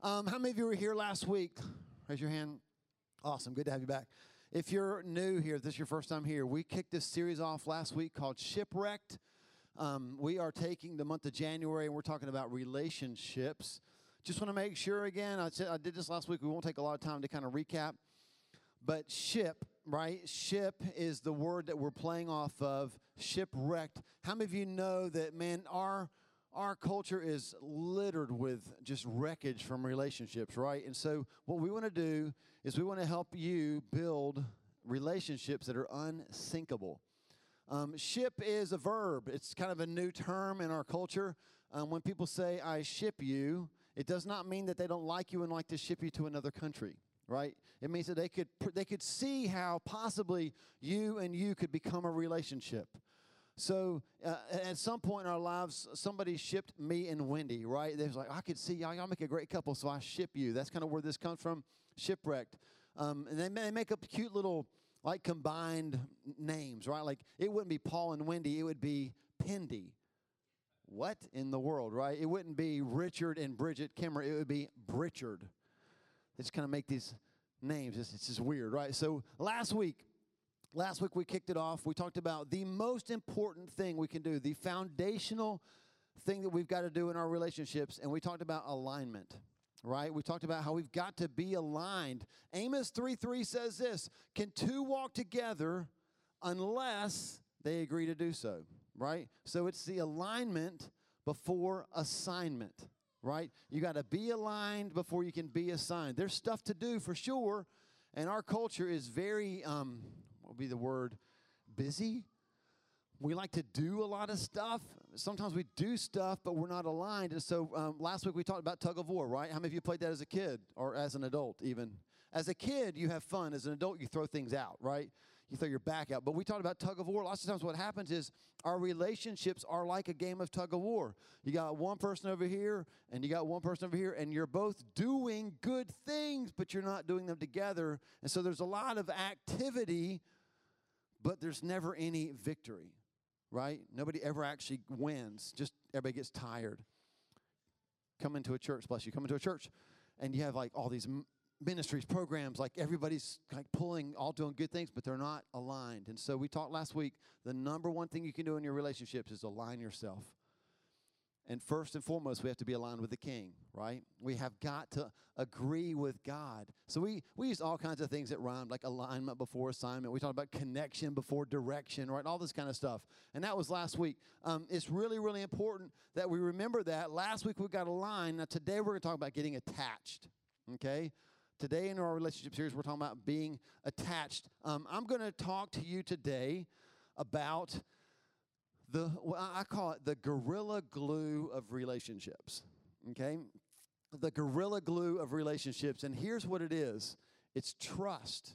Um, how many of you were here last week? Raise your hand. Awesome. Good to have you back. If you're new here, this is your first time here, we kicked this series off last week called Shipwrecked. Um, we are taking the month of January and we're talking about relationships. Just want to make sure again, I, said, I did this last week. We won't take a lot of time to kind of recap. But ship, right? Ship is the word that we're playing off of, shipwrecked. How many of you know that, man, our our culture is littered with just wreckage from relationships, right? And so, what we want to do is we want to help you build relationships that are unsinkable. Um, ship is a verb, it's kind of a new term in our culture. Um, when people say, I ship you, it does not mean that they don't like you and like to ship you to another country right it means that they could they could see how possibly you and you could become a relationship so uh, at some point in our lives, somebody shipped me and Wendy, right? They was like, I could see y'all, y'all make a great couple, so I ship you. That's kind of where this comes from, shipwrecked. Um, and they, they make up cute little, like combined names, right? Like it wouldn't be Paul and Wendy, it would be Pindy. What in the world, right? It wouldn't be Richard and Bridget Kimmer, it would be Britchard. They just kind of make these names. It's, it's just weird, right? So last week, Last week we kicked it off. We talked about the most important thing we can do, the foundational thing that we've got to do in our relationships, and we talked about alignment. Right? We talked about how we've got to be aligned. Amos 3 3 says this Can two walk together unless they agree to do so? Right? So it's the alignment before assignment right? You got to be aligned before you can be assigned. There's stuff to do for sure, and our culture is very, um, would be the word, busy. We like to do a lot of stuff. Sometimes we do stuff, but we're not aligned. And so um, last week we talked about tug of war, right? How many of you played that as a kid or as an adult, even? As a kid, you have fun. As an adult, you throw things out, right? You throw your back out. But we talked about tug of war. Lots of times, what happens is our relationships are like a game of tug of war. You got one person over here, and you got one person over here, and you're both doing good things, but you're not doing them together. And so there's a lot of activity, but there's never any victory right? Nobody ever actually wins. Just everybody gets tired. Come into a church, bless you. Come into a church, and you have like all these ministries, programs, like everybody's like pulling, all doing good things, but they're not aligned. And so we talked last week. The number one thing you can do in your relationships is align yourself. And first and foremost, we have to be aligned with the king, right? We have got to agree with God. So we, we use all kinds of things that rhyme, like alignment before assignment. We talked about connection before direction, right? All this kind of stuff. And that was last week. Um, it's really, really important that we remember that. Last week we got aligned. Now today we're going to talk about getting attached, okay? Today in our relationship series, we're talking about being attached. Um, I'm going to talk to you today about the well, I call it the gorilla glue of relationships. Okay? The gorilla glue of relationships. And here's what it is it's trust.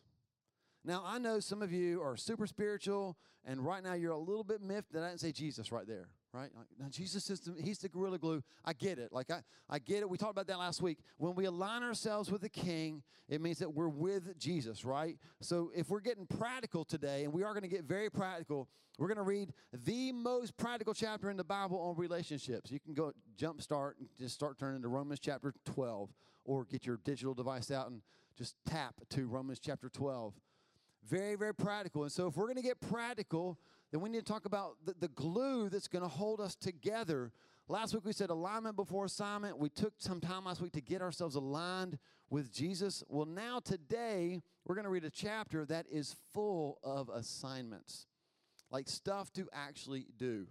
Now, I know some of you are super spiritual, and right now you're a little bit miffed that I didn't say Jesus right there right? Like, now Jesus is the, he's the gorilla glue. I get it. Like I, I get it. We talked about that last week. When we align ourselves with the King, it means that we're with Jesus, right? So if we're getting practical today, and we are going to get very practical, we're going to read the most practical chapter in the Bible on relationships. You can go jump start and just start turning to Romans chapter 12, or get your digital device out and just tap to Romans chapter 12. Very, very practical. And so, if we're going to get practical, then we need to talk about the, the glue that's going to hold us together. Last week we said alignment before assignment. We took some time last week to get ourselves aligned with Jesus. Well, now today we're going to read a chapter that is full of assignments, like stuff to actually do.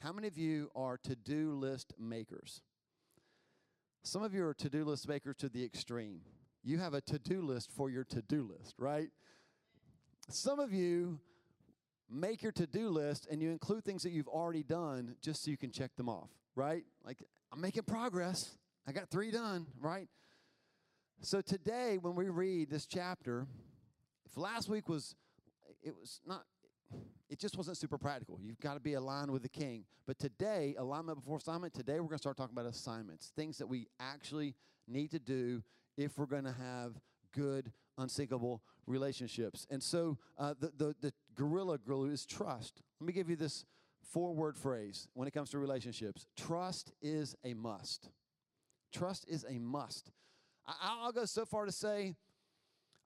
How many of you are to do list makers? Some of you are to do list makers to the extreme. You have a to do list for your to do list, right? Some of you make your to do list and you include things that you've already done just so you can check them off, right? Like, I'm making progress. I got three done, right? So today, when we read this chapter, if last week was, it was not, it just wasn't super practical. You've got to be aligned with the king. But today, alignment before assignment, today we're going to start talking about assignments, things that we actually need to do if we're going to have good, unsinkable relationships. And so uh, the, the, the gorilla glue is trust. Let me give you this four word phrase when it comes to relationships trust is a must. Trust is a must. I, I'll go so far to say,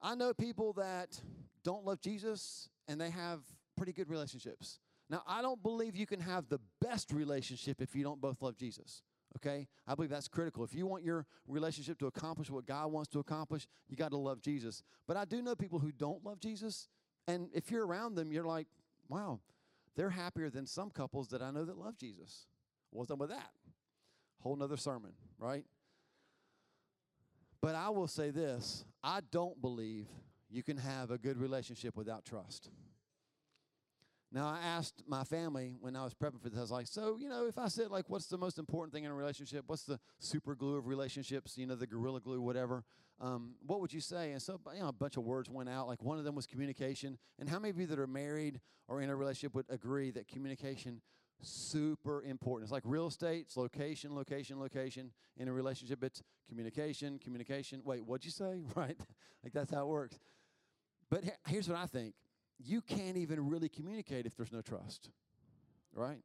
I know people that don't love Jesus and they have pretty good relationships. Now, I don't believe you can have the best relationship if you don't both love Jesus. Okay? I believe that's critical. If you want your relationship to accomplish what God wants to accomplish, you got to love Jesus. But I do know people who don't love Jesus, and if you're around them, you're like, wow, they're happier than some couples that I know that love Jesus. What's up with that? Whole nother sermon, right? But I will say this I don't believe you can have a good relationship without trust. Now, I asked my family when I was prepping for this, I was like, so, you know, if I said, like, what's the most important thing in a relationship? What's the super glue of relationships, you know, the gorilla glue, whatever? Um, what would you say? And so, you know, a bunch of words went out. Like, one of them was communication. And how many of you that are married or in a relationship would agree that communication super important. It's like real estate, it's location, location, location. In a relationship, it's communication, communication. Wait, what'd you say? Right? like that's how it works. But here's what I think you can't even really communicate if there's no trust, right?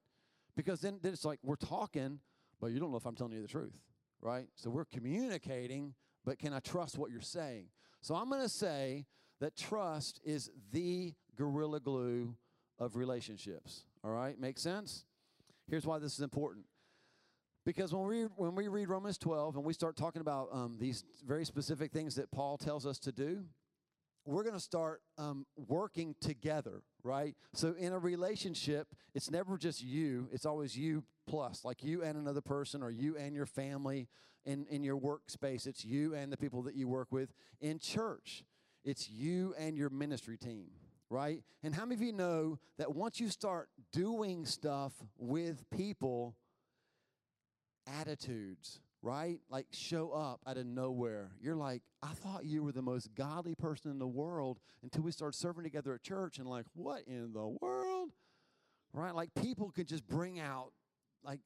Because then, then it's like we're talking, but you don't know if I'm telling you the truth, right? So we're communicating, but can I trust what you're saying? So I'm going to say that trust is the gorilla glue of relationships. All right, make sense? Here's why this is important. Because when we when we read Romans 12 and we start talking about um, these very specific things that Paul tells us to do, we're going to start um, working together, right? So in a relationship, it's never just you; it's always you plus, like you and another person, or you and your family. In in your workspace, it's you and the people that you work with. In church, it's you and your ministry team right? And how many of you know that once you start doing stuff with people, attitudes, right? Like show up out of nowhere. You're like, I thought you were the most godly person in the world until we started serving together at church and like, what in the world? Right? Like people can just bring out like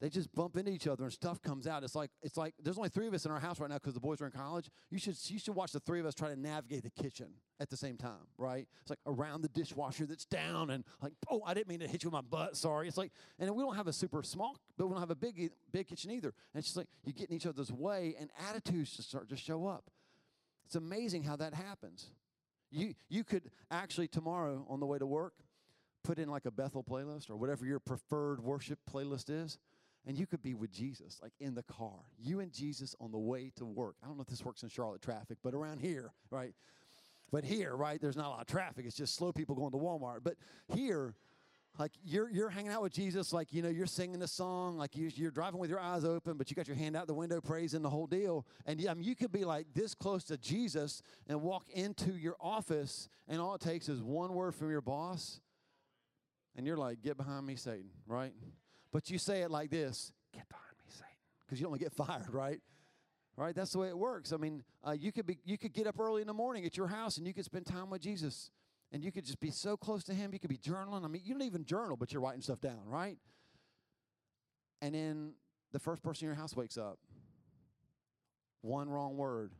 they just bump into each other and stuff comes out. It's like it's like there's only three of us in our house right now because the boys are in college. You should you should watch the three of us try to navigate the kitchen at the same time, right? It's like around the dishwasher that's down and like oh I didn't mean to hit you with my butt. Sorry. It's like and we don't have a super small, but we don't have a big big kitchen either. And it's just like you get in each other's way and attitudes just start to show up. It's amazing how that happens. You you could actually tomorrow on the way to work put in like a Bethel playlist or whatever your preferred worship playlist is and you could be with Jesus, like in the car. You and Jesus on the way to work. I don't know if this works in Charlotte traffic, but around here, right? But here, right, there's not a lot of traffic. It's just slow people going to Walmart. But here, like you're you're hanging out with Jesus, like you know you're singing the song, like you, you're driving with your eyes open, but you got your hand out the window, praising the whole deal. And I mean, you could be like this close to Jesus and walk into your office, and all it takes is one word from your boss, and you're like, "Get behind me, Satan!" Right? But you say it like this Get behind me, Satan. Because you don't want to get fired, right? Right? That's the way it works. I mean, uh, you, could be, you could get up early in the morning at your house and you could spend time with Jesus. And you could just be so close to Him. You could be journaling. I mean, you don't even journal, but you're writing stuff down, right? And then the first person in your house wakes up. One wrong word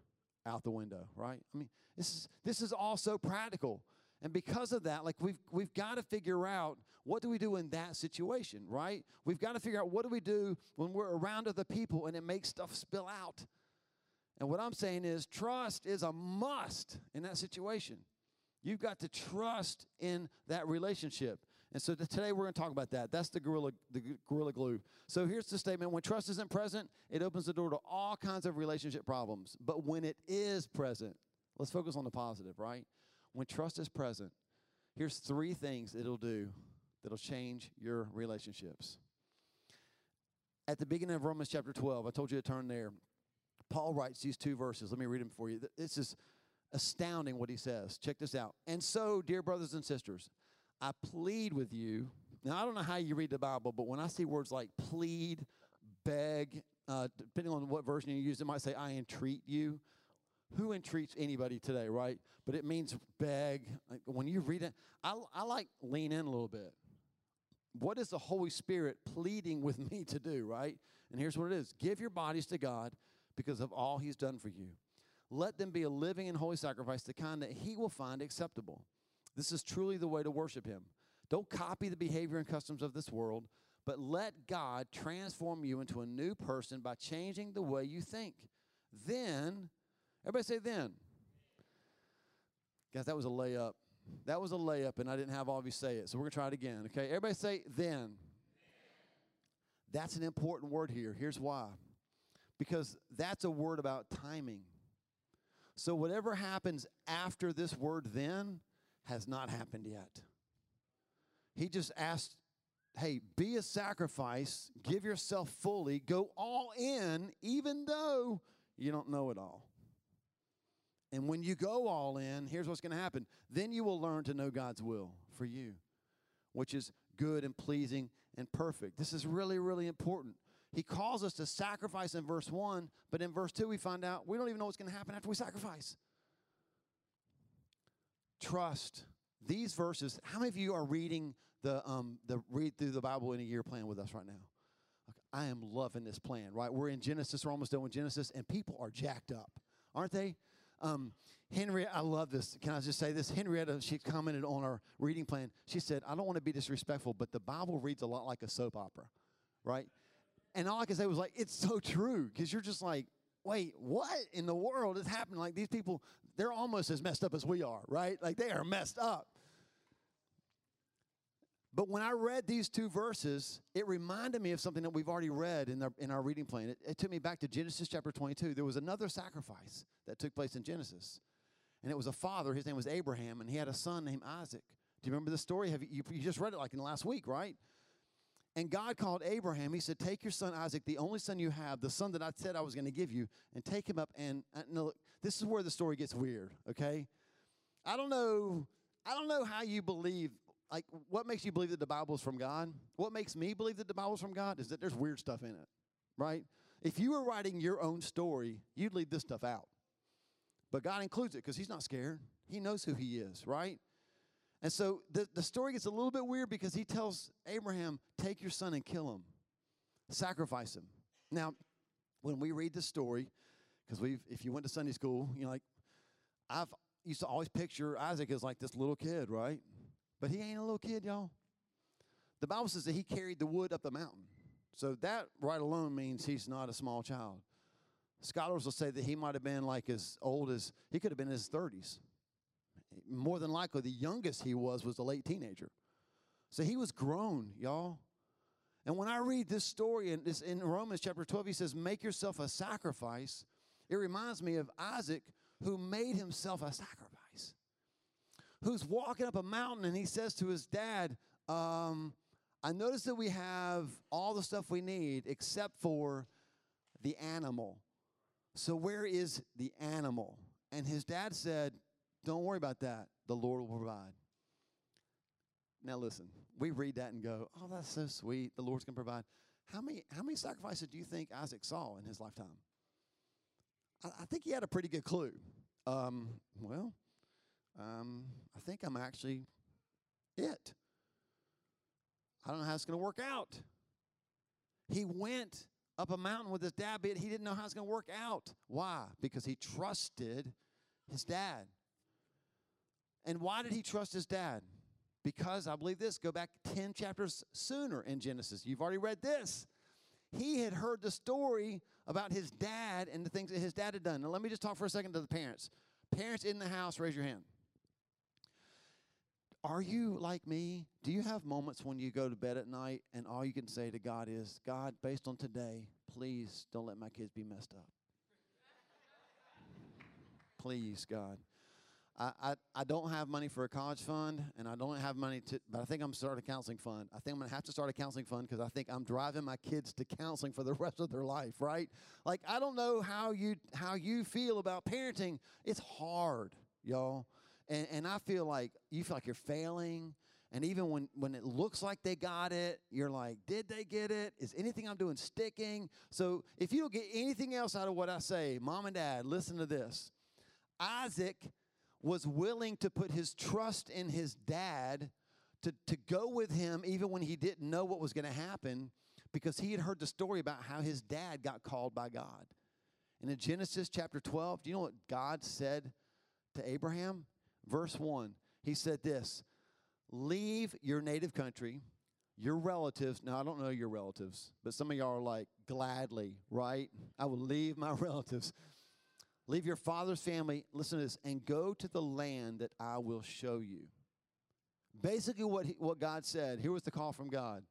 out the window, right? I mean, this is this is all so practical. And because of that, like we've we've got to figure out what do we do in that situation, right? We've got to figure out what do we do when we're around other people and it makes stuff spill out. And what I'm saying is trust is a must in that situation. You've got to trust in that relationship. And so today we're going to talk about that. That's the gorilla, the gorilla glue. So here's the statement: When trust isn't present, it opens the door to all kinds of relationship problems. But when it is present, let's focus on the positive, right? When trust is present, here's three things it'll do that'll change your relationships. At the beginning of Romans chapter 12, I told you to turn there. Paul writes these two verses. Let me read them for you. This is astounding what he says. Check this out. And so, dear brothers and sisters, I plead with you. Now, I don't know how you read the Bible, but when I see words like plead, beg, uh, depending on what version you use, it might say, I entreat you who entreats anybody today, right? But it means beg. Like when you read it, I, I like lean in a little bit. What is the Holy Spirit pleading with me to do, right? And here's what it is give your bodies to God because of all He's done for you. Let them be a living and holy sacrifice, the kind that He will find acceptable. This is truly the way to worship Him. Don't copy the behavior and customs of this world, but let God transform you into a new person by changing the way you think. Then Everybody say then. Guys, that was a layup. That was a layup, and I didn't have all of you say it. So we're going to try it again. Okay, everybody say then. That's an important word here. Here's why. Because that's a word about timing. So whatever happens after this word then has not happened yet. He just asked, hey, be a sacrifice, give yourself fully, go all in, even though you don't know it all. And when you go all in, here's what's going to happen. Then you will learn to know God's will for you, which is good and pleasing and perfect. This is really, really important. He calls us to sacrifice in verse 1, but in verse 2, we find out we don't even know what's going to happen after we sacrifice. Trust. These verses, how many of you are reading the, um, the read through the Bible in a year plan with us right now? Okay, I am loving this plan, right? We're in Genesis, we're almost done with Genesis, and people are jacked up, aren't they? Um, Henrietta, I love this. Can I just say this? Henrietta, she commented on our reading plan. She said, I don't want to be disrespectful, but the Bible reads a lot like a soap opera, right? And all I could say was like, it's so true, because you're just like, wait, what in the world is happening? Like these people, they're almost as messed up as we are, right? Like they are messed up. But when I read these two verses, it reminded me of something that we've already read in our, in our reading plan. It, it took me back to Genesis chapter 22. There was another sacrifice that took place in Genesis. And it was a father, his name was Abraham, and he had a son named Isaac. Do you remember the story? Have you, you, just read it like in the last week, right? And God called Abraham. He said, Take your son Isaac, the only son you have, the son that I said I was going to give you, and take him up. And uh, no, this is where the story gets weird, okay? I don't know. I don't know how you believe. Like, what makes you believe that the Bible is from God? What makes me believe that the Bible is from God is that there's weird stuff in it, right? If you were writing your own story, you'd leave this stuff out. But God includes it because He's not scared. He knows who He is, right? And so the, the story gets a little bit weird because He tells Abraham, Take your son and kill him, sacrifice him. Now, when we read the story, because we've, if you went to Sunday school, you know, like I've used to always picture Isaac as like this little kid, right? But he ain't a little kid, y'all. The Bible says that he carried the wood up the mountain. So that right alone means he's not a small child. Scholars will say that he might have been like as old as he could have been in his 30s. More than likely, the youngest he was was a late teenager. So he was grown, y'all. And when I read this story in, this, in Romans chapter 12, he says, Make yourself a sacrifice. It reminds me of Isaac who made himself a sacrifice, who's walking up a mountain and he says to his dad, um, I notice that we have all the stuff we need except for the animal. So, where is the animal? And his dad said, Don't worry about that. The Lord will provide. Now, listen, we read that and go, Oh, that's so sweet. The Lord's going to provide. How many, how many sacrifices do you think Isaac saw in his lifetime? I, I think he had a pretty good clue. Um, well, um, I think I'm actually it. I don't know how it's going to work out. He went up a mountain with his dad, but he didn't know how it's going to work out. Why? Because he trusted his dad. And why did he trust his dad? Because I believe this, go back 10 chapters sooner in Genesis. You've already read this. He had heard the story about his dad and the things that his dad had done. Now, let me just talk for a second to the parents. Parents in the house, raise your hand. Are you like me? Do you have moments when you go to bed at night and all you can say to God is, God, based on today, please don't let my kids be messed up? please, God. I, I, I don't have money for a college fund, and I don't have money to, but I think I'm starting a counseling fund. I think I'm going to have to start a counseling fund because I think I'm driving my kids to counseling for the rest of their life, right? Like I don't know how you how you feel about parenting. It's hard, y'all. And, and I feel like you feel like you're failing. And even when, when it looks like they got it, you're like, did they get it? Is anything I'm doing sticking? So if you don't get anything else out of what I say, mom and dad, listen to this. Isaac was willing to put his trust in his dad to, to go with him even when he didn't know what was going to happen because he had heard the story about how his dad got called by God. And in Genesis chapter 12, do you know what God said to Abraham? Verse 1, he said this Leave your native country, your relatives. Now, I don't know your relatives, but some of y'all are like, gladly, right? I will leave my relatives. Leave your father's family, listen to this, and go to the land that I will show you. Basically, what, he, what God said, here was the call from God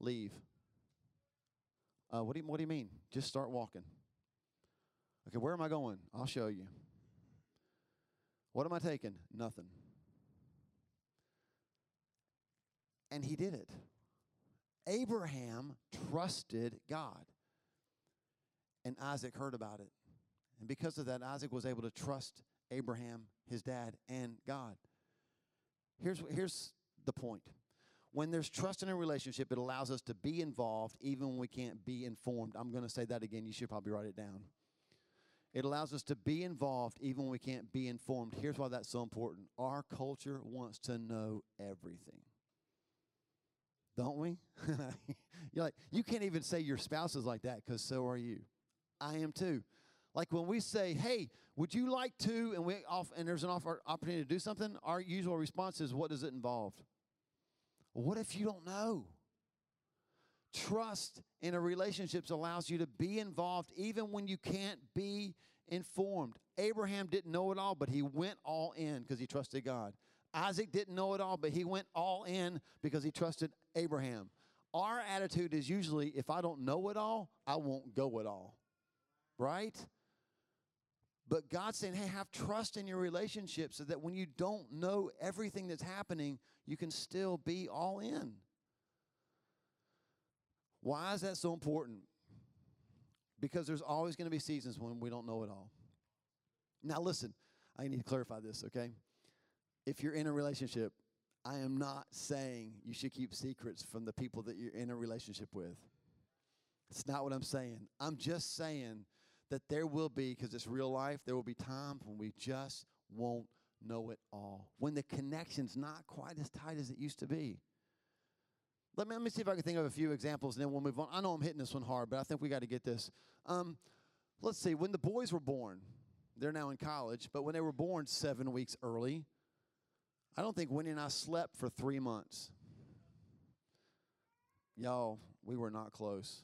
leave. Uh, what, do you, what do you mean? Just start walking. Okay, where am I going? I'll show you. What am I taking? Nothing. And he did it. Abraham trusted God. And Isaac heard about it. And because of that, Isaac was able to trust Abraham, his dad, and God. Here's, here's the point when there's trust in a relationship, it allows us to be involved even when we can't be informed. I'm going to say that again. You should probably write it down. It allows us to be involved even when we can't be informed. Here's why that's so important our culture wants to know everything. Don't we? You're like, you can't even say your spouse is like that because so are you. I am too. Like when we say, "Hey, would you like to?" and we off and there's an offer opportunity to do something, our usual response is, "What does it involve?" what if you don't know? Trust in a relationship allows you to be involved even when you can't be informed. Abraham didn't know it all, but he went all in because he trusted God. Isaac didn't know it all, but he went all in because he trusted Abraham. Our attitude is usually if I don't know it all, I won't go at all. Right? But God's saying, hey, have trust in your relationship so that when you don't know everything that's happening, you can still be all in. Why is that so important? Because there's always going to be seasons when we don't know it all. Now, listen, I need to clarify this, okay? If you're in a relationship, I am not saying you should keep secrets from the people that you're in a relationship with. It's not what I'm saying. I'm just saying that there will be, because it's real life, there will be times when we just won't know it all. When the connection's not quite as tight as it used to be. Let me, let me see if I can think of a few examples and then we'll move on. I know I'm hitting this one hard, but I think we got to get this. Um, let's see, when the boys were born, they're now in college, but when they were born seven weeks early, I don't think Wendy and I slept for three months. Y'all, we were not close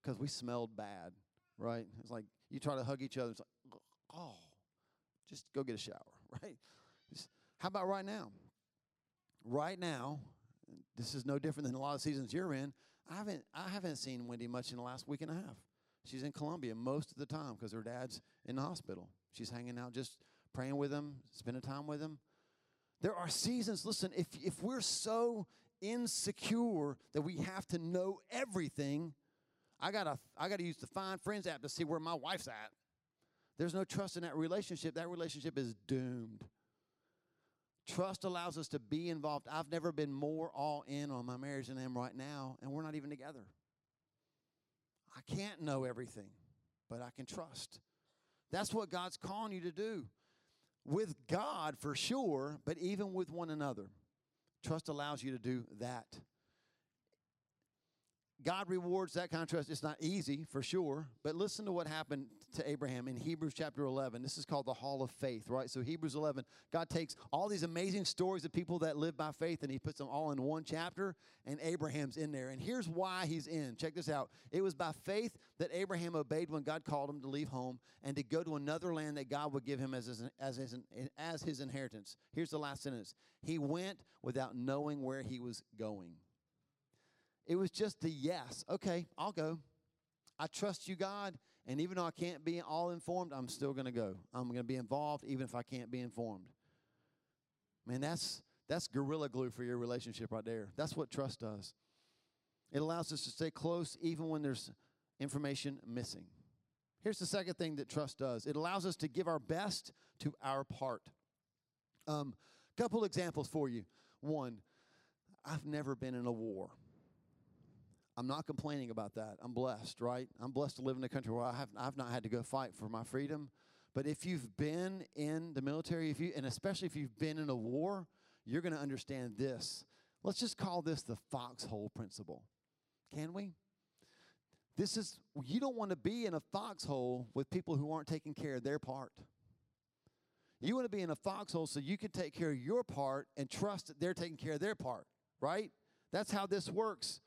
because we smelled bad right? It's like you try to hug each other. It's like, oh, just go get a shower, right? How about right now? Right now, this is no different than a lot of seasons you're in. I haven't I haven't seen Wendy much in the last week and a half. She's in Columbia most of the time because her dad's in the hospital. She's hanging out, just praying with him, spending time with him. There are seasons. Listen, if if we're so insecure that we have to know everything, I gotta I gotta use the Find Friends app to see where my wife's at. There's no trust in that relationship. That relationship is doomed. Trust allows us to be involved. I've never been more all in on my marriage than I am right now, and we're not even together. I can't know everything, but I can trust. That's what God's calling you to do. With God for sure, but even with one another. Trust allows you to do that. God rewards that trust. It's not easy for sure, but listen to what happened to Abraham in Hebrews chapter 11. This is called the Hall of Faith, right? So, Hebrews 11, God takes all these amazing stories of people that live by faith and he puts them all in one chapter, and Abraham's in there. And here's why he's in. Check this out. It was by faith that Abraham obeyed when God called him to leave home and to go to another land that God would give him as his, as his, as his inheritance. Here's the last sentence He went without knowing where he was going. It was just a yes. Okay, I'll go. I trust you, God. And even though I can't be all informed, I'm still going to go. I'm going to be involved even if I can't be informed. Man, that's that's gorilla glue for your relationship right there. That's what trust does. It allows us to stay close even when there's information missing. Here's the second thing that trust does. It allows us to give our best to our part. A um, couple examples for you. One, I've never been in a war. I'm not complaining about that. I'm blessed, right? I'm blessed to live in a country where I have I've not had to go fight for my freedom. But if you've been in the military, if you and especially if you've been in a war, you're going to understand this. Let's just call this the foxhole principle. Can we? This is you don't want to be in a foxhole with people who aren't taking care of their part. You want to be in a foxhole so you can take care of your part and trust that they're taking care of their part, right? That's how this works.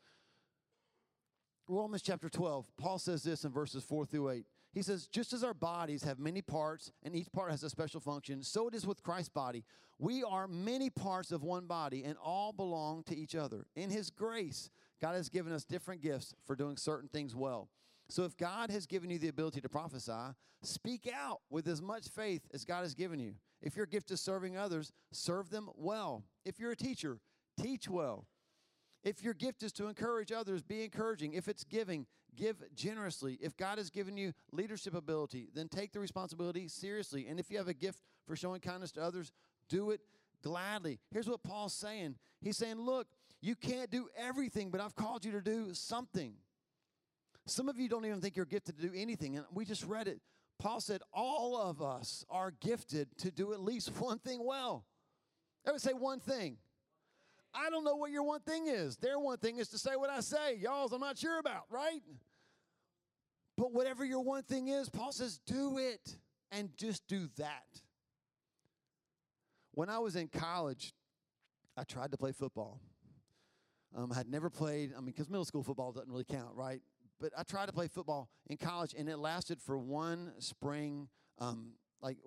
Romans chapter 12, Paul says this in verses 4 through 8. he says, just as our bodies have many parts and each part has a special function, so it is with Christ's body. We are many parts of one body and all belong to each other. In his grace, God has given us different gifts for doing certain things well. So if God has given you the ability to prophesy, speak out with as much faith as God has given you. If your gift is serving others, serve them well. If you're a teacher, teach well. If your gift is to encourage others, be encouraging. If it's giving, give generously. If God has given you leadership ability, then take the responsibility seriously. And if you have a gift for showing kindness to others, do it gladly. Here's what Paul's saying He's saying, Look, you can't do everything, but I've called you to do something. Some of you don't even think you're gifted to do anything. And we just read it. Paul said, All of us are gifted to do at least one thing well. I would say one thing. I don't know what your one thing is. Their one thing is to say what I say. Y'all's I'm not sure about, right? But whatever your one thing is, Paul says, do it and just do that. When I was in college, I tried to play football. Um, I had never played, I mean, because middle school football doesn't really count, right? But I tried to play football in college, and it lasted for one spring, um, like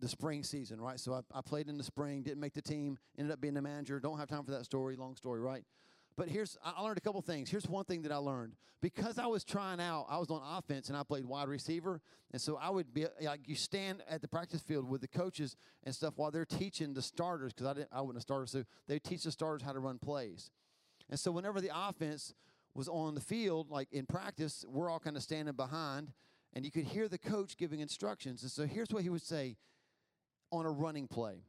the spring season, right? So I, I played in the spring, didn't make the team, ended up being the manager. Don't have time for that story, long story, right? But here's, I learned a couple things. Here's one thing that I learned. Because I was trying out, I was on offense and I played wide receiver. And so I would be like, you stand at the practice field with the coaches and stuff while they're teaching the starters, because I, didn't, I wasn't a starter, so they teach the starters how to run plays. And so whenever the offense was on the field, like in practice, we're all kind of standing behind, and you could hear the coach giving instructions. And so here's what he would say on a running play.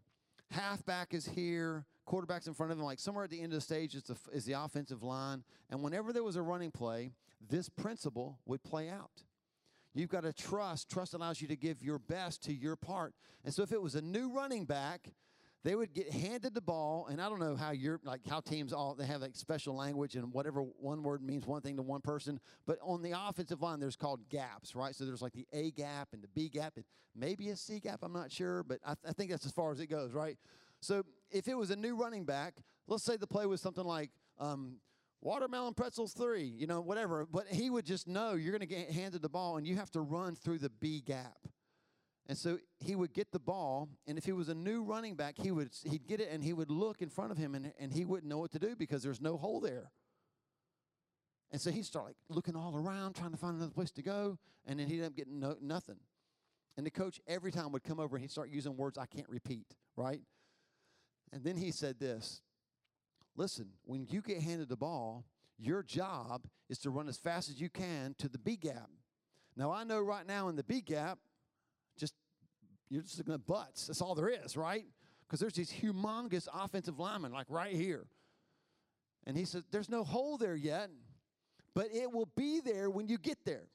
Halfback is here, quarterback's in front of him, like somewhere at the end of the stage is the, is the offensive line. And whenever there was a running play, this principle would play out. You've got to trust. Trust allows you to give your best to your part. And so if it was a new running back, they would get handed the ball, and I don't know how you're like how teams all they have like special language and whatever one word means one thing to one person. But on the offensive line, there's called gaps, right? So there's like the A gap and the B gap and maybe a C gap. I'm not sure, but I, th- I think that's as far as it goes, right? So if it was a new running back, let's say the play was something like. Um, watermelon pretzels three, you know, whatever. But he would just know you're going to get handed the ball and you have to run through the B gap. And so he would get the ball, and if he was a new running back, he would he'd get it and he would look in front of him and, and he wouldn't know what to do because there's no hole there. And so he'd start like looking all around, trying to find another place to go, and then he'd end up getting no, nothing. And the coach every time would come over and he'd start using words I can't repeat, right? And then he said this Listen, when you get handed the ball, your job is to run as fast as you can to the B gap. Now, I know right now in the B gap, you're just looking at butts. That's all there is, right? Because there's these humongous offensive linemen, like right here. And he said, There's no hole there yet, but it will be there when you get there.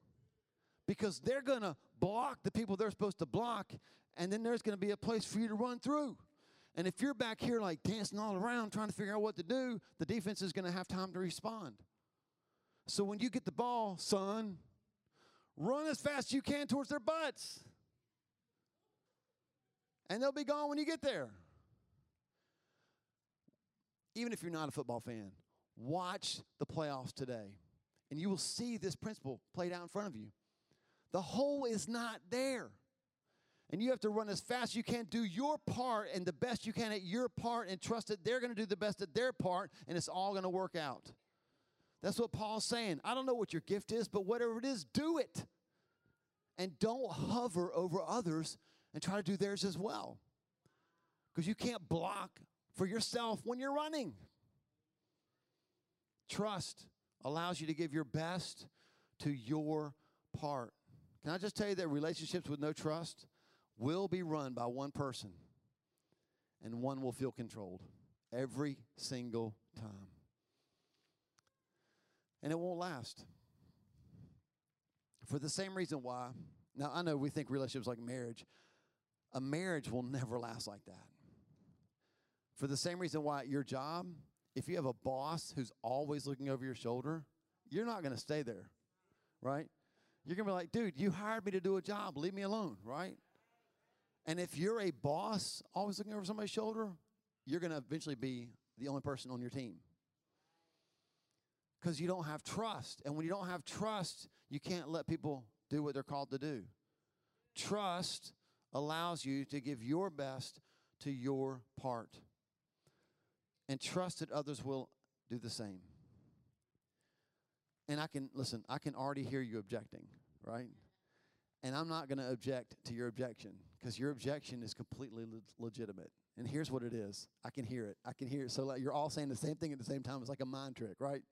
Because they're going to block the people they're supposed to block, and then there's going to be a place for you to run through. And if you're back here like dancing all around trying to figure out what to do, the defense is going to have time to respond. So when you get the ball, son, run as fast as you can towards their butts and they'll be gone when you get there. Even if you're not a football fan, watch the playoffs today, and you will see this principle played out in front of you. The hole is not there. And you have to run as fast as you can, do your part and the best you can at your part, and trust that they're going to do the best at their part, and it's all going to work out. That's what Paul's saying. I don't know what your gift is, but whatever it is, do it. And don't hover over others and try to do theirs as well. Because you can't block for yourself when you're running. Trust allows you to give your best to your part. Can I just tell you that relationships with no trust will be run by one person, and one will feel controlled every single time. And it won't last. For the same reason why, now I know we think relationships like marriage, a marriage will never last like that. For the same reason why your job, if you have a boss who's always looking over your shoulder, you're not going to stay there, right? You're going to be like, dude, you hired me to do a job. Leave me alone, right? And if you're a boss always looking over somebody's shoulder, you're going to eventually be the only person on your team. Because you don't have trust. And when you don't have trust, you can't let people do what they're called to do. Trust allows you to give your best to your part. And trust that others will do the same. And I can, listen, I can already hear you objecting, right? And I'm not going to object to your objection because your objection is completely le- legitimate. And here's what it is I can hear it. I can hear it. So like, you're all saying the same thing at the same time. It's like a mind trick, right?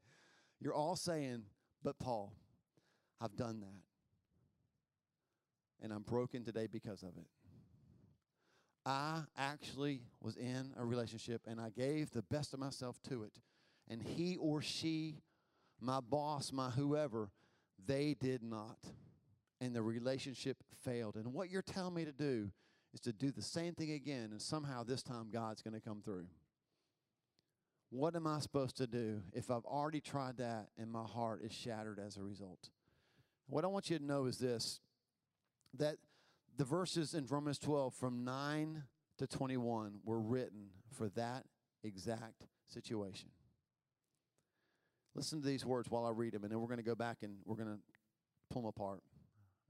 You're all saying, but Paul, I've done that. And I'm broken today because of it. I actually was in a relationship and I gave the best of myself to it. And he or she, my boss, my whoever, they did not. And the relationship failed. And what you're telling me to do is to do the same thing again, and somehow this time God's going to come through. What am I supposed to do if I've already tried that and my heart is shattered as a result? What I want you to know is this that the verses in Romans 12 from 9 to 21 were written for that exact situation. Listen to these words while I read them, and then we're going to go back and we're going to pull them apart.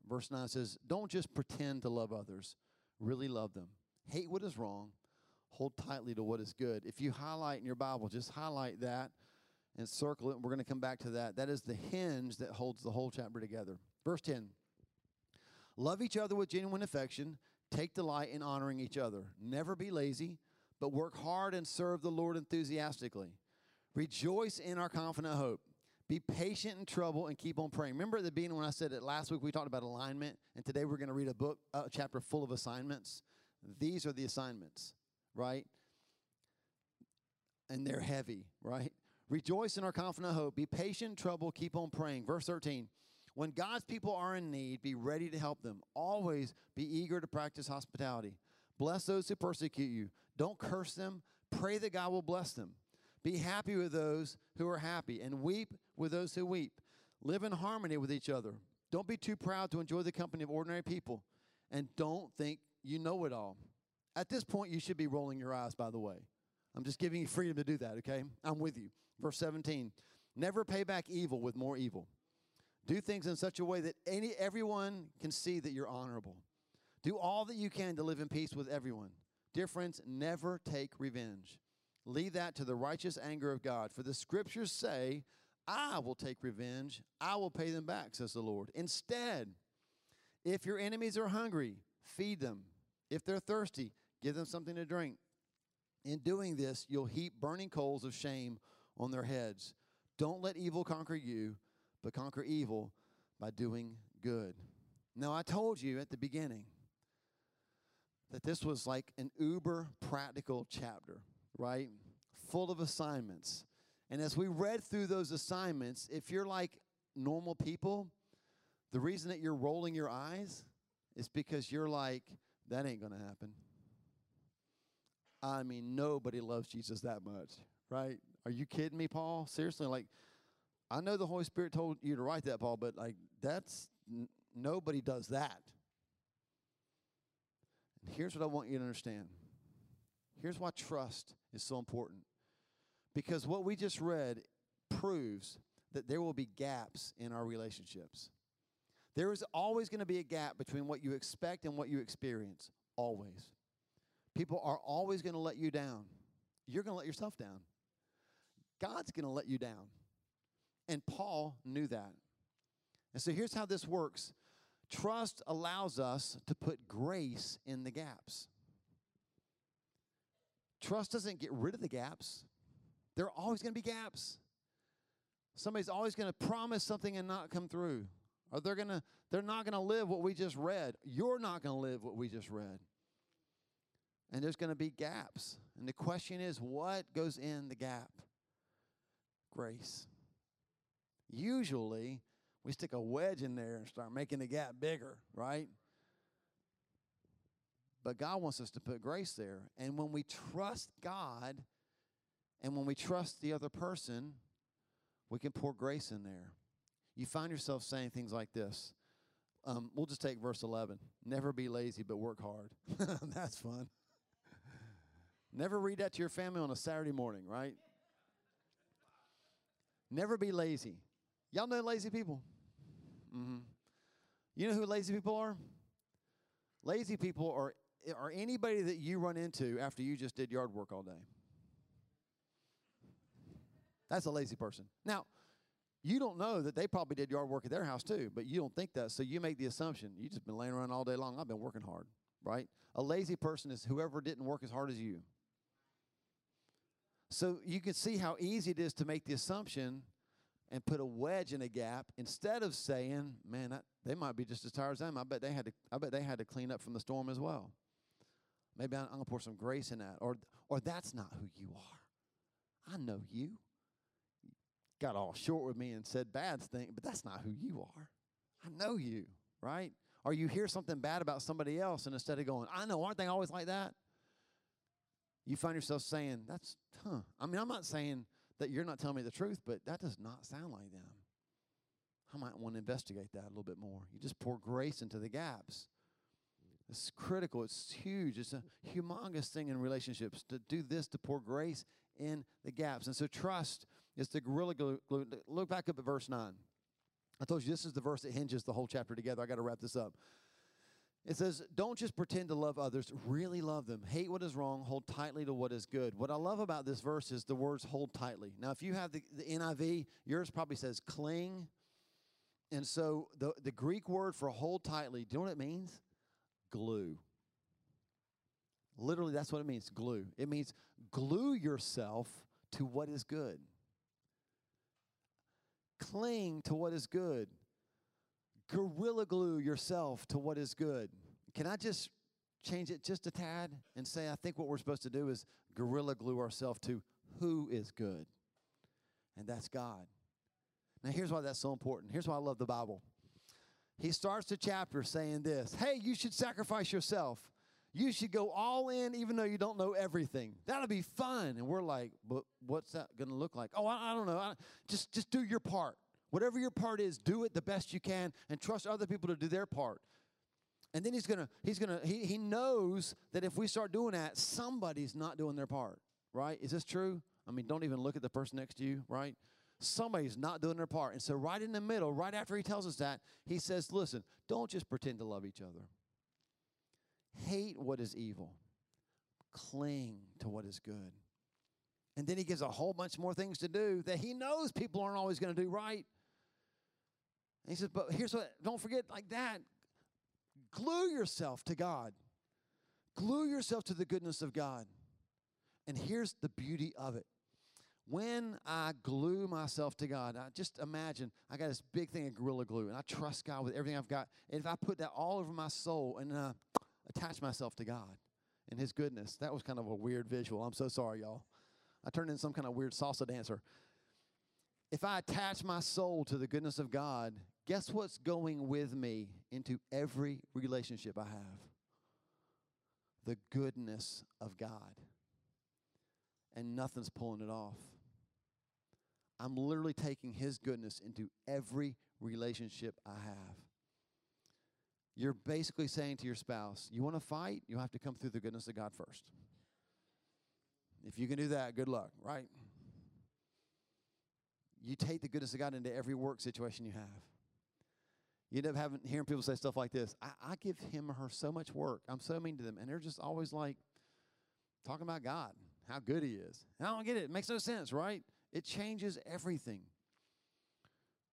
Verse 9 says, Don't just pretend to love others, really love them. Hate what is wrong, hold tightly to what is good. If you highlight in your Bible, just highlight that and circle it. We're going to come back to that. That is the hinge that holds the whole chapter together. Verse 10 Love each other with genuine affection. Take delight in honoring each other. Never be lazy, but work hard and serve the Lord enthusiastically. Rejoice in our confident hope. Be patient in trouble and keep on praying. Remember at the beginning when I said it last week, we talked about alignment, and today we're going to read a book, a chapter full of assignments. These are the assignments, right? And they're heavy, right? Rejoice in our confident hope. Be patient in trouble. Keep on praying. Verse 13. When God's people are in need, be ready to help them. Always be eager to practice hospitality. Bless those who persecute you. Don't curse them. Pray that God will bless them. Be happy with those who are happy and weep with those who weep. Live in harmony with each other. Don't be too proud to enjoy the company of ordinary people. And don't think you know it all. At this point, you should be rolling your eyes, by the way. I'm just giving you freedom to do that, okay? I'm with you. Verse 17 Never pay back evil with more evil. Do things in such a way that any everyone can see that you're honorable. Do all that you can to live in peace with everyone. Dear friends, never take revenge. Leave that to the righteous anger of God. For the scriptures say, I will take revenge, I will pay them back, says the Lord. Instead, if your enemies are hungry, feed them. If they're thirsty, give them something to drink. In doing this, you'll heap burning coals of shame on their heads. Don't let evil conquer you but conquer evil by doing good. Now, I told you at the beginning that this was like an uber practical chapter, right? Full of assignments. And as we read through those assignments, if you're like normal people, the reason that you're rolling your eyes is because you're like, that ain't going to happen. I mean, nobody loves Jesus that much, right? Are you kidding me, Paul? Seriously, like, I know the Holy Spirit told you to write that, Paul, but like that's n- nobody does that. And here's what I want you to understand. Here's why trust is so important. Because what we just read proves that there will be gaps in our relationships. There is always going to be a gap between what you expect and what you experience. Always. People are always going to let you down. You're going to let yourself down. God's going to let you down. And Paul knew that. And so here's how this works trust allows us to put grace in the gaps. Trust doesn't get rid of the gaps, there are always going to be gaps. Somebody's always going to promise something and not come through. Or they're going to they're not going to live what we just read. You're not going to live what we just read. And there's going to be gaps. And the question is what goes in the gap? Grace. Usually, we stick a wedge in there and start making the gap bigger, right? But God wants us to put grace there. And when we trust God and when we trust the other person, we can pour grace in there. You find yourself saying things like this. Um, we'll just take verse 11. Never be lazy, but work hard. That's fun. Never read that to your family on a Saturday morning, right? Never be lazy. Y'all know lazy people? Mm-hmm. You know who lazy people are? Lazy people are, are anybody that you run into after you just did yard work all day. That's a lazy person. Now, you don't know that they probably did yard work at their house too, but you don't think that. So you make the assumption you just been laying around all day long. I've been working hard, right? A lazy person is whoever didn't work as hard as you. So you can see how easy it is to make the assumption and put a wedge in a gap instead of saying, "Man, they might be just as tired as I am. I bet they had to. I bet they had to clean up from the storm as well. Maybe I'm, I'm gonna pour some grace in that, or or that's not who you are. I know you. Got all short with me and said bad things, but that's not who you are. I know you, right? Or you hear something bad about somebody else, and instead of going, "I know, aren't they always like that?" You find yourself saying, "That's huh." I mean, I'm not saying that you're not telling me the truth, but that does not sound like them. I might want to investigate that a little bit more. You just pour grace into the gaps. It's critical. It's huge. It's a humongous thing in relationships to do this, to pour grace in the gaps. And so trust is the gorilla glue. Look back up at verse 9. I told you this is the verse that hinges the whole chapter together. I got to wrap this up. It says, Don't just pretend to love others, really love them. Hate what is wrong, hold tightly to what is good. What I love about this verse is the words hold tightly. Now, if you have the, the NIV, yours probably says cling. And so the, the Greek word for hold tightly, do you know what it means? Glue. Literally, that's what it means glue. It means glue yourself to what is good. Cling to what is good gorilla glue yourself to what is good. Can I just change it just a tad and say I think what we're supposed to do is gorilla glue ourselves to who is good, and that's God. Now, here's why that's so important. Here's why I love the Bible. He starts the chapter saying this Hey, you should sacrifice yourself. You should go all in, even though you don't know everything. That'll be fun. And we're like, but what's that going to look like? Oh, I, I don't know. I, just, just do your part. Whatever your part is, do it the best you can and trust other people to do their part. And then he's gonna, he's gonna, he, he knows that if we start doing that, somebody's not doing their part, right? Is this true? I mean, don't even look at the person next to you, right? Somebody's not doing their part. And so, right in the middle, right after he tells us that, he says, Listen, don't just pretend to love each other. Hate what is evil, cling to what is good. And then he gives a whole bunch more things to do that he knows people aren't always going to do right. And he says, but here's what, don't forget like that. Glue yourself to God. Glue yourself to the goodness of God. And here's the beauty of it. When I glue myself to God, I just imagine I got this big thing of Gorilla Glue, and I trust God with everything I've got. And if I put that all over my soul and attach myself to God and His goodness, that was kind of a weird visual. I'm so sorry, y'all. I turned into some kind of weird salsa dancer. If I attach my soul to the goodness of God, guess what's going with me into every relationship I have? The goodness of God. And nothing's pulling it off. I'm literally taking His goodness into every relationship I have. You're basically saying to your spouse, You want to fight? You have to come through the goodness of God first. If you can do that, good luck, right? You take the goodness of God into every work situation you have. You end up having hearing people say stuff like this. I, I give him or her so much work. I'm so mean to them. And they're just always like talking about God, how good he is. And I don't get it. It makes no sense, right? It changes everything.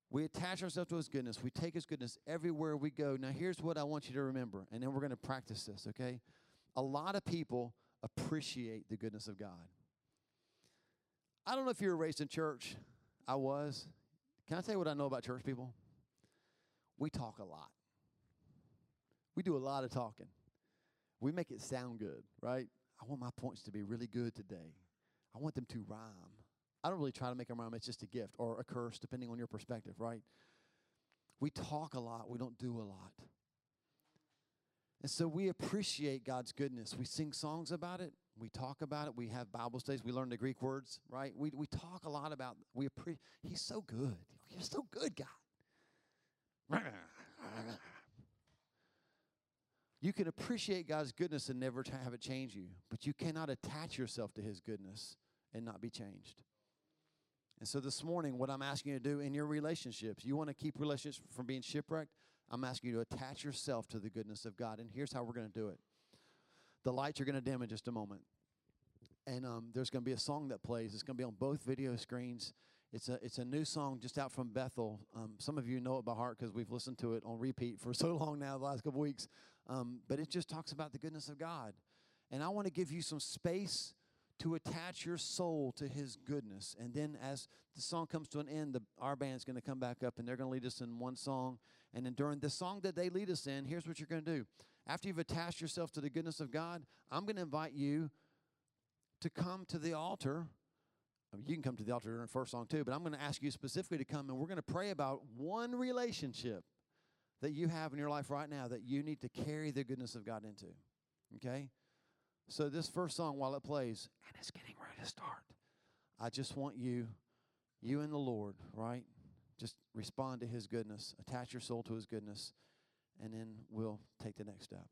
We attach ourselves to his goodness. We take his goodness everywhere we go. Now, here's what I want you to remember, and then we're going to practice this, okay? A lot of people appreciate the goodness of God. I don't know if you were raised in church. I was. Can I tell you what I know about church people? We talk a lot. We do a lot of talking. We make it sound good, right? I want my points to be really good today. I want them to rhyme. I don't really try to make them rhyme, it's just a gift or a curse, depending on your perspective, right? We talk a lot, we don't do a lot. And so we appreciate God's goodness. We sing songs about it. We talk about it. We have Bible studies. We learn the Greek words, right? We, we talk a lot about, we appreciate, he's so good. You're so good, God. You can appreciate God's goodness and never have it change you, but you cannot attach yourself to his goodness and not be changed. And so this morning, what I'm asking you to do in your relationships, you want to keep relationships from being shipwrecked? I'm asking you to attach yourself to the goodness of God. And here's how we're going to do it the lights are going to dim in just a moment. And um, there's going to be a song that plays. It's going to be on both video screens. It's a, it's a new song just out from Bethel. Um, some of you know it by heart because we've listened to it on repeat for so long now, the last couple weeks. Um, but it just talks about the goodness of God. And I want to give you some space to attach your soul to his goodness. And then as the song comes to an end, the, our band's going to come back up and they're going to lead us in one song. And then during the song that they lead us in, here's what you're going to do. After you've attached yourself to the goodness of God, I'm going to invite you to come to the altar. I mean, you can come to the altar during the first song too, but I'm going to ask you specifically to come and we're going to pray about one relationship that you have in your life right now that you need to carry the goodness of God into. Okay? So, this first song, while it plays, and it's getting ready to start, I just want you, you and the Lord, right? Just respond to His goodness, attach your soul to His goodness, and then we'll take the next step.